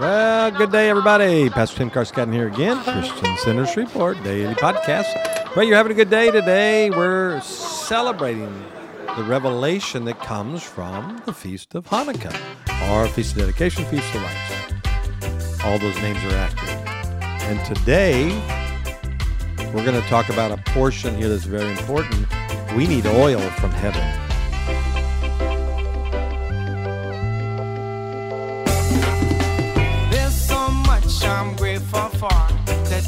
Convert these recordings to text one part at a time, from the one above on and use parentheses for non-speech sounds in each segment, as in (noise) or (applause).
Well, good day, everybody. Pastor Tim Carscadden here again. Christian Center Shreveport Daily Podcast. Pray you're having a good day today. We're celebrating the revelation that comes from the Feast of Hanukkah, or Feast of Dedication, Feast of Lights. All those names are accurate. And today, we're going to talk about a portion here that's very important. We need oil from heaven.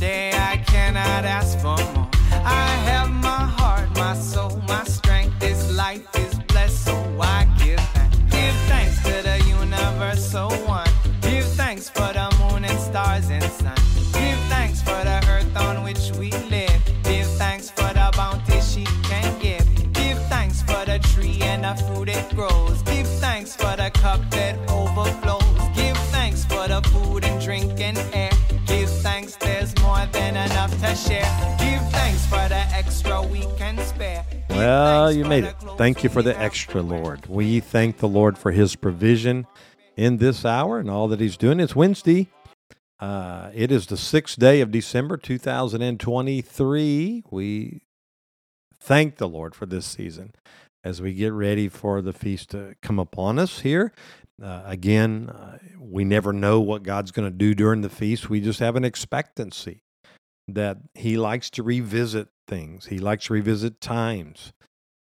Today I cannot ask for more. I have my heart, my soul, my strength. This life is blessed, so I give thanks. Give thanks to the universal one. Give thanks for the moon and stars and sun. Give thanks for the earth on which we live. Give thanks for the bounty she can give. Give thanks for the tree and the fruit it grows. Give thanks for the cup that overflows. Give thanks for the food and drink and air. Enough share. Give thanks for the extra we can spare. Give Well, you made it. Thank you for the extra, Lord. We thank the Lord for his provision in this hour and all that he's doing. It's Wednesday. Uh, it is the sixth day of December 2023. We thank the Lord for this season as we get ready for the feast to come upon us here. Uh, again, uh, we never know what God's going to do during the feast. We just have an expectancy that He likes to revisit things, He likes to revisit times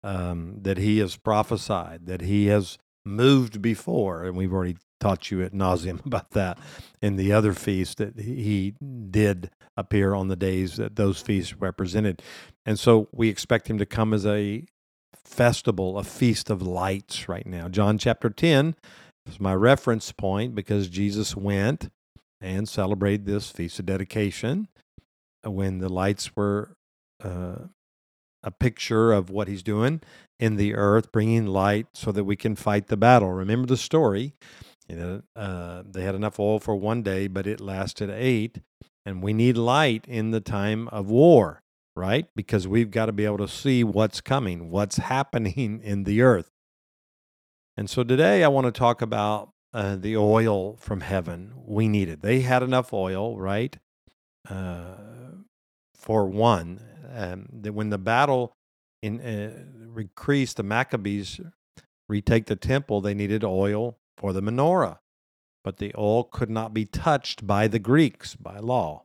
um, that He has prophesied, that He has moved before. And we've already taught you at nauseum (laughs) about that in the other feasts that He did appear on the days that those feasts represented. And so we expect Him to come as a festival, a feast of lights right now. John chapter 10 is my reference point because Jesus went and celebrated this feast of dedication when the lights were uh, a picture of what he's doing in the earth, bringing light so that we can fight the battle. Remember the story. You know, uh, they had enough oil for one day, but it lasted eight. And we need light in the time of war, right? Because we've got to be able to see what's coming, what's (laughs) happening in the earth. And so today I want to talk about uh, the oil from heaven. We need it. They had enough oil, right? Uh, for one, um, that when the battle in, uh, increased, the Maccabees retake the temple, they needed oil for the menorah. But the oil could not be touched by the Greeks by law,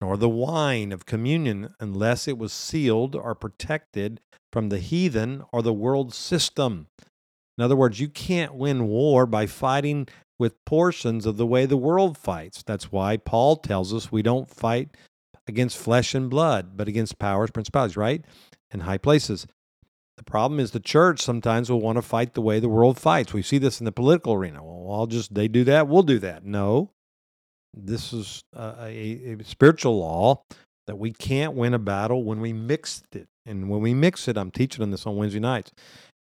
nor the wine of communion unless it was sealed or protected from the heathen or the world system. In other words, you can't win war by fighting with portions of the way the world fights. That's why Paul tells us we don't fight against flesh and blood, but against powers, principalities, right? And high places. The problem is the church sometimes will want to fight the way the world fights. We see this in the political arena. Well, I'll just, they do that, we'll do that. No. This is a, a, spiritual law that we can't win a battle when we mix it. And when we mix it, I'm teaching on this on Wednesday nights.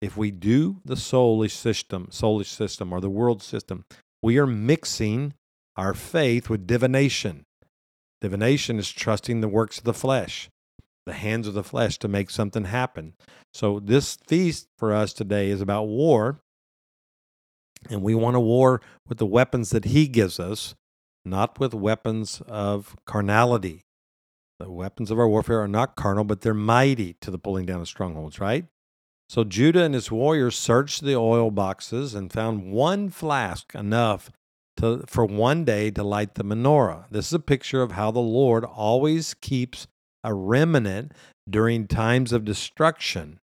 If we do the soulish system, soulish system or the world system, we are mixing our faith with divination. Divination is trusting the works of the flesh, the hands of the flesh to make something happen. So, this feast for us today is about war, and we want to war with the weapons that He gives us, not with weapons of carnality. The weapons of our warfare are not carnal, but they're mighty to the pulling down of strongholds, right? So, Judah and his warriors searched the oil boxes and found one flask enough to, for one day to light the menorah. This is a picture of how the Lord always keeps a remnant during times of destruction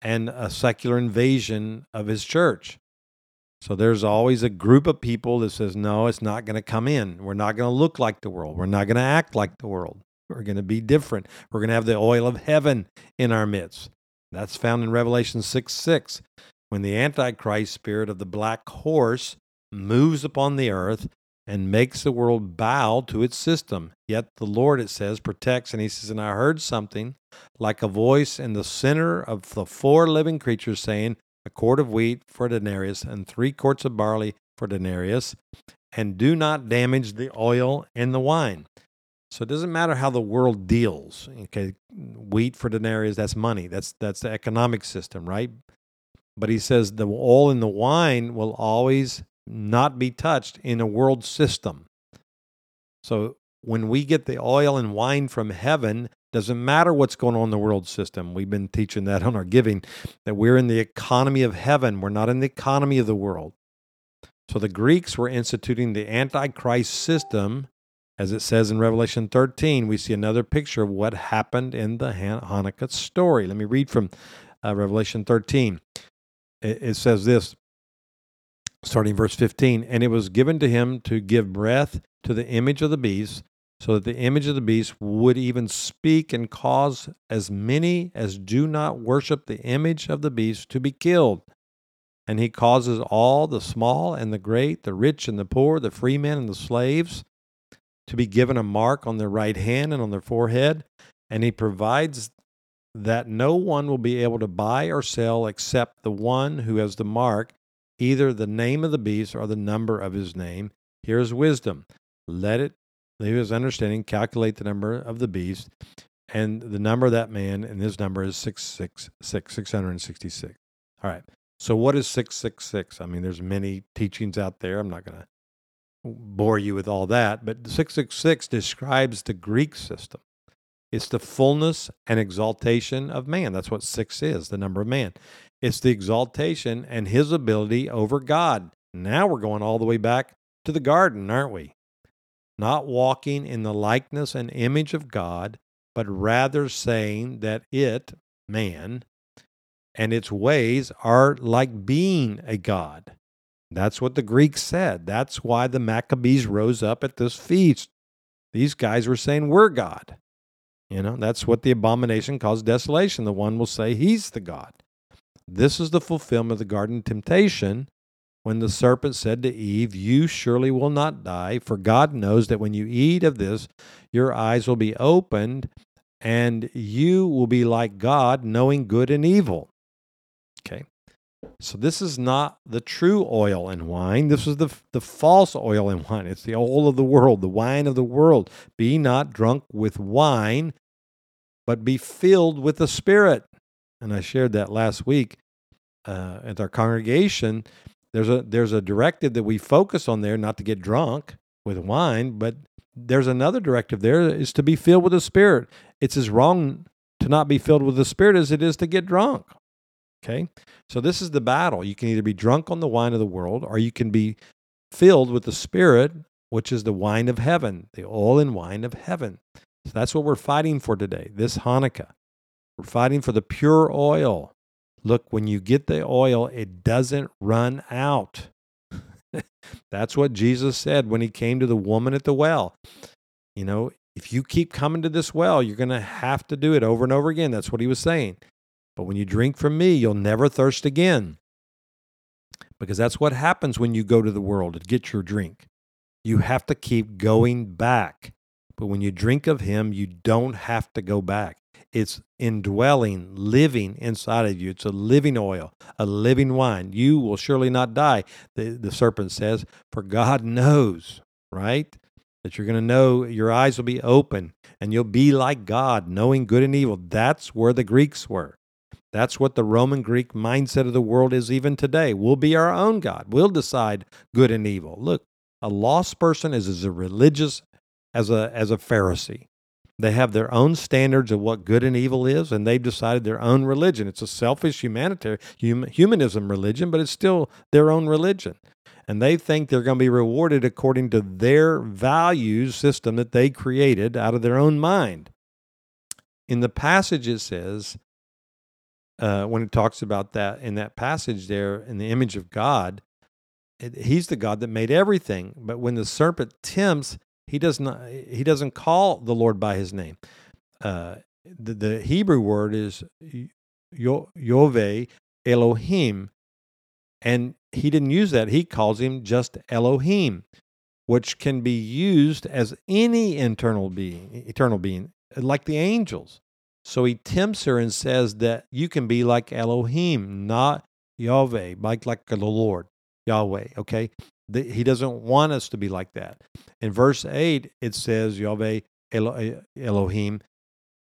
and a secular invasion of his church. So there's always a group of people that says, no, it's not going to come in. We're not going to look like the world. We're not going to act like the world. We're going to be different. We're going to have the oil of heaven in our midst. That's found in Revelation 6 6. When the Antichrist spirit of the black horse moves upon the earth and makes the world bow to its system. Yet the Lord, it says, protects. And he says, And I heard something like a voice in the center of the four living creatures saying, A quart of wheat for a denarius, and three quarts of barley for denarius, and do not damage the oil and the wine. So it doesn't matter how the world deals. Okay, wheat for denarius, that's money. That's that's the economic system, right? But he says the oil and the wine will always not be touched in a world system. So when we get the oil and wine from heaven, doesn't matter what's going on in the world system. We've been teaching that on our giving, that we're in the economy of heaven. We're not in the economy of the world. So the Greeks were instituting the Antichrist system. As it says in Revelation 13, we see another picture of what happened in the Hanukkah story. Let me read from uh, Revelation 13. It, it says this, starting verse 15 And it was given to him to give breath to the image of the beast so that the image of the beast would even speak and cause as many as do not worship the image of the beast to be killed. And he causes all, the small and the great, the rich and the poor, the free men and the slaves, to be given a mark on their right hand and on their forehead. And he provides that no one will be able to buy or sell except the one who has the mark, either the name of the beast or the number of his name. Here's wisdom. Let it leave his understanding, calculate the number of the beast, and the number of that man, and his number is 666, 666. All right. So what is 666? I mean, there's many teachings out there. I'm not going to bore you with all that, but 666 describes the Greek system. It's the fullness and exaltation of man. That's what six is, the number of man. It's the exaltation and his ability over God. Now we're going all the way back to the garden, aren't we? not walking in the likeness and image of God, but rather saying that it, man, and its ways are like being a God. That's what the Greeks said. That's why the Maccabees rose up at this feast. These guys were saying, We're God. You know, that's what the abomination caused desolation. The one will say he's the God. This is the fulfillment of the garden temptation when the serpent said to Eve, You surely will not die, for God knows that when you eat of this, your eyes will be opened, and you will be like God, knowing good and evil. So this is not the true oil and wine. This is the, the false oil and wine. It's the oil of the world, the wine of the world. Be not drunk with wine, but be filled with the Spirit. And I shared that last week uh, at our congregation there's a there's a directive that we focus on there, not to get drunk with wine, but there's another directive there is to be filled with the Spirit. It's as wrong to not be filled with the Spirit as it is to get drunk. Okay? So this is the battle. You can either be drunk on the wine of the world or you can be filled with the Spirit, which is the wine of heaven, the oil and wine of heaven. So that's what we're fighting for today, this Hanukkah. We're fighting for the pure oil. Look, when you get the oil, it doesn't run out. (laughs) That's what Jesus said when he came to the woman at the well. You know, if you keep coming to this well, you're going to have to do it over and over again. That's what he was saying. But when you drink from me, you'll never thirst again. Because that's what happens when you go to the world to get your drink. You have to keep going back. But when you drink of him, you don't have to go back. It's indwelling, living inside of you. It's a living oil, a living wine. You will surely not die, the, the serpent says, for God knows, right? That you're going to know, your eyes will be open and you'll be like God, knowing good and evil. That's where the Greeks were. That's what the Roman Greek mindset of the world is even today. We'll be our own God. We'll decide good and evil. Look, a lost person is as religious as a as a Pharisee. They have their own standards of what good and evil is, and they've decided their own religion. It's a selfish humanitarian humanism religion, but it's still their own religion. And they think they're going to be rewarded according to their values system that they created out of their own mind. In the passage, it says, uh, when it talks about that in that passage there, in the image of God, it, he's the God that made everything. But when the serpent tempts, he does not. He doesn't call the Lord by His name. Uh, the, the Hebrew word is Yahweh Elohim, and he didn't use that. He calls him just Elohim, which can be used as any internal being, eternal being, like the angels. So he tempts her and says that you can be like Elohim, not Yahweh, like like the Lord, Yahweh. Okay, the, he doesn't want us to be like that. In verse 8, it says, Yahweh eh, Elohim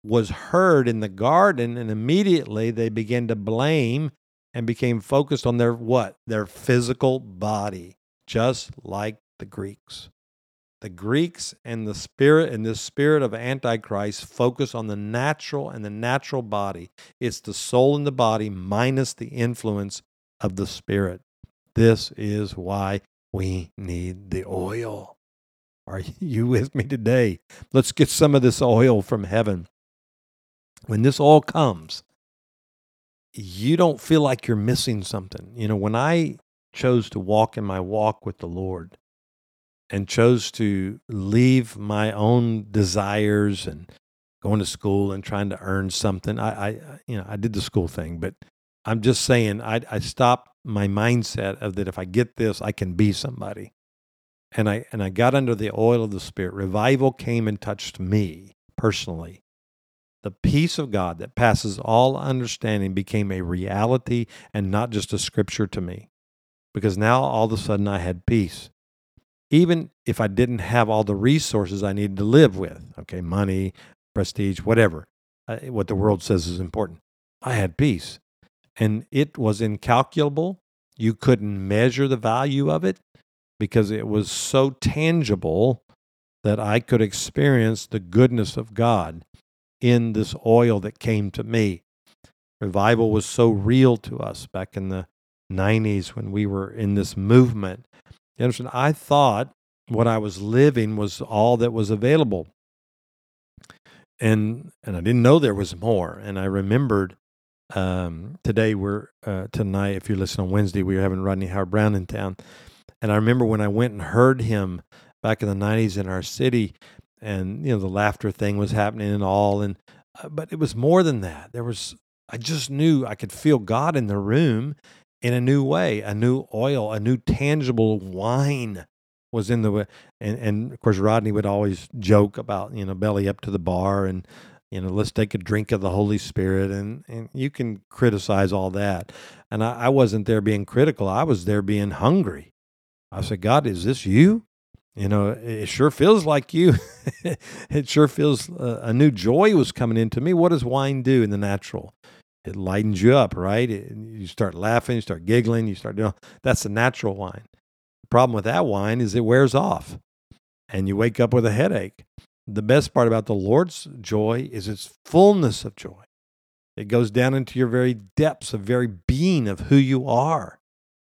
was heard in the garden, and immediately they began to blame and became focused on their what? Their physical body. just like the Greeks. The Greeks and the spirit and this spirit of Antichrist focus on the natural and the natural body. It's the soul and the body minus the influence of the spirit. This is why we need the oil. Are you with me today? Let's get some of this oil from heaven. When this oil comes, you don't feel like you're missing something. You know, when I chose to walk in my walk with the Lord and chose to leave my own desires and going to school and trying to earn something, I, I you know, I did the school thing, but I'm just saying I, I stopped my mindset of that if I get this, I can be somebody. And I and I got under the oil of the Spirit. Revival came and touched me personally the peace of God that passes all understanding became a reality and not just a scripture to me. Because now all of a sudden I had peace. Even if I didn't have all the resources I needed to live with, okay, money, prestige, whatever, uh, what the world says is important, I had peace. And it was incalculable. You couldn't measure the value of it because it was so tangible that I could experience the goodness of God in this oil that came to me. Revival was so real to us back in the 90s when we were in this movement. Understand? I thought what I was living was all that was available. And and I didn't know there was more. And I remembered um, today we're uh, tonight. If you listen on Wednesday, we were having Rodney Howard-Browne in town, and I remember when I went and heard him back in the '90s in our city and you know the laughter thing was happening and all and uh, but it was more than that there was i just knew i could feel god in the room in a new way a new oil a new tangible wine was in the and and of course rodney would always joke about you know belly up to the bar and you know let's take a drink of the holy spirit and and you can criticize all that and i, I wasn't there being critical i was there being hungry i said god is this you you know, it sure feels like you. (laughs) it sure feels uh, a new joy was coming into me. What does wine do in the natural? It lightens you up, right? It, you start laughing, you start giggling, you start, you know, that's the natural wine. The problem with that wine is it wears off and you wake up with a headache. The best part about the Lord's joy is its fullness of joy. It goes down into your very depths, of very being of who you are,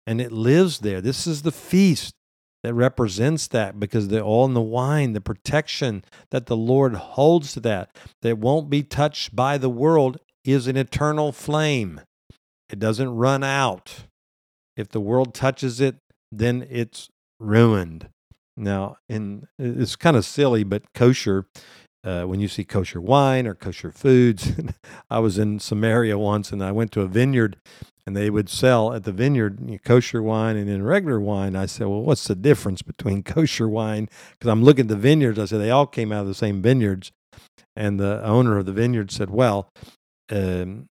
and it lives there. This is the feast that represents that because the oil and the wine, the protection that the Lord holds to that, that won't be touched by the world, is an eternal flame. It doesn't run out. If the world touches it, then it's ruined. Now, and it's kind of silly, but kosher, uh, when you see kosher wine or kosher foods, (laughs) I was in Samaria once and I went to a vineyard and they would sell at the vineyard you know, kosher wine and then regular wine. I said, well, what's the difference between (laughs) kosher wine? Because I'm looking at the vineyards. I said, they all came out of the same vineyards. And the owner of the vineyard said, well, um,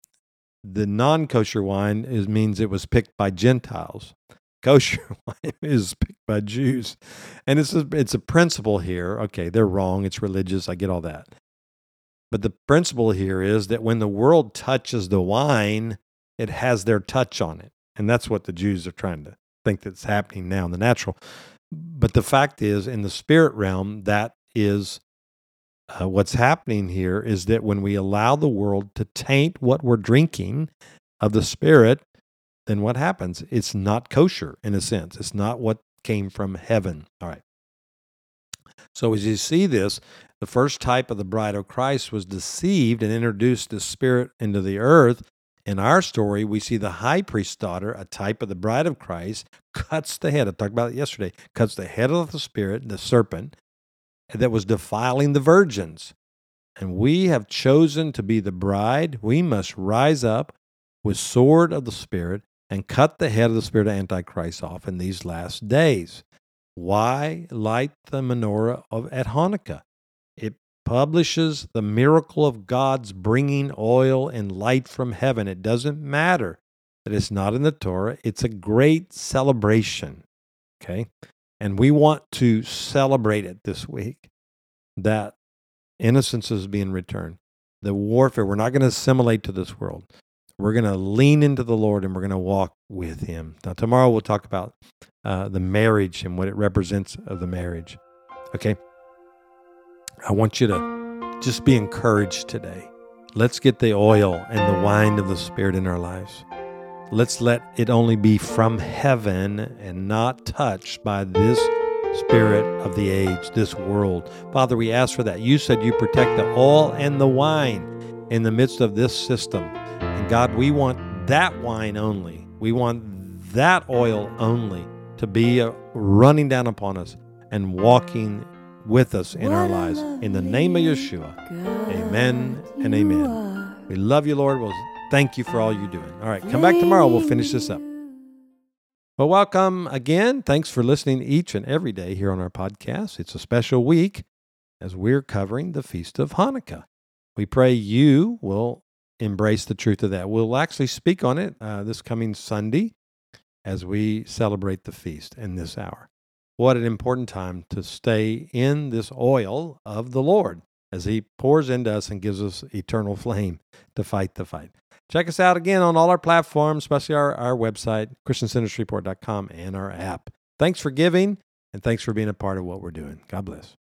the non kosher wine is, means it was picked by Gentiles. (laughs) Kosher (laughs) wine is picked by Jews. And it's a, it's a principle here. Okay, they're wrong. It's religious. I get all that. But the principle here is that when the world touches the wine, it has their touch on it. And that's what the Jews are trying to think that's happening now in the natural. But the fact is, in the spirit realm, that is uh, what's happening here is that when we allow the world to taint what we're drinking of the spirit, then what happens? It's not kosher in a sense. It's not what came from heaven. All right. So as you see this, the first type of the bride of Christ was deceived and introduced the spirit into the earth in our story, we see the high priest's daughter, a type of the bride of Christ, cuts the head. I talked about it yesterday. Cuts the head of the spirit, the serpent, that was defiling the virgins. And we have chosen to be the bride. We must rise up with sword of the spirit and cut the head of the spirit of Antichrist off in these last days. Why light the menorah of at Hanukkah? It publishes the miracle of God's bringing oil and light from heaven. It doesn't matter that it's not in the Torah, it's a great celebration. Okay. And we want to celebrate it this week that innocence is being returned. The warfare, we're not going to assimilate to this world. We're going to lean into the Lord and we're going to walk with Him. Now, tomorrow we'll talk about uh, the marriage and what it represents of the marriage. Okay? I want you to just be encouraged today. Let's get the oil and the wine of the Spirit in our lives. Let's let it only be from heaven and not touched by this spirit of the age, this world. Father, we ask for that. You said you protect the oil and the wine in the midst of this system. And God, we want that wine only. We want that oil only to be uh, running down upon us and walking with us in our lives. In the name of Yeshua, amen and amen. We love you, Lord. We'll thank you for all you're doing. All right, come back tomorrow. We'll finish this up. Well, welcome again. Thanks for listening each and every day here on our podcast. It's a special week as we're covering the Feast of Hanukkah. We pray you will embrace the truth of that. We'll actually speak on it uh, this coming Sunday as we celebrate the feast in this hour. What an important time to stay in this oil of the Lord as He pours into us and gives us eternal flame to fight the fight. Check us out again on all our platforms, especially our, our website, ChristianCenterShreveport.com, and our app. Thanks for giving, and thanks for being a part of what we're doing. God bless.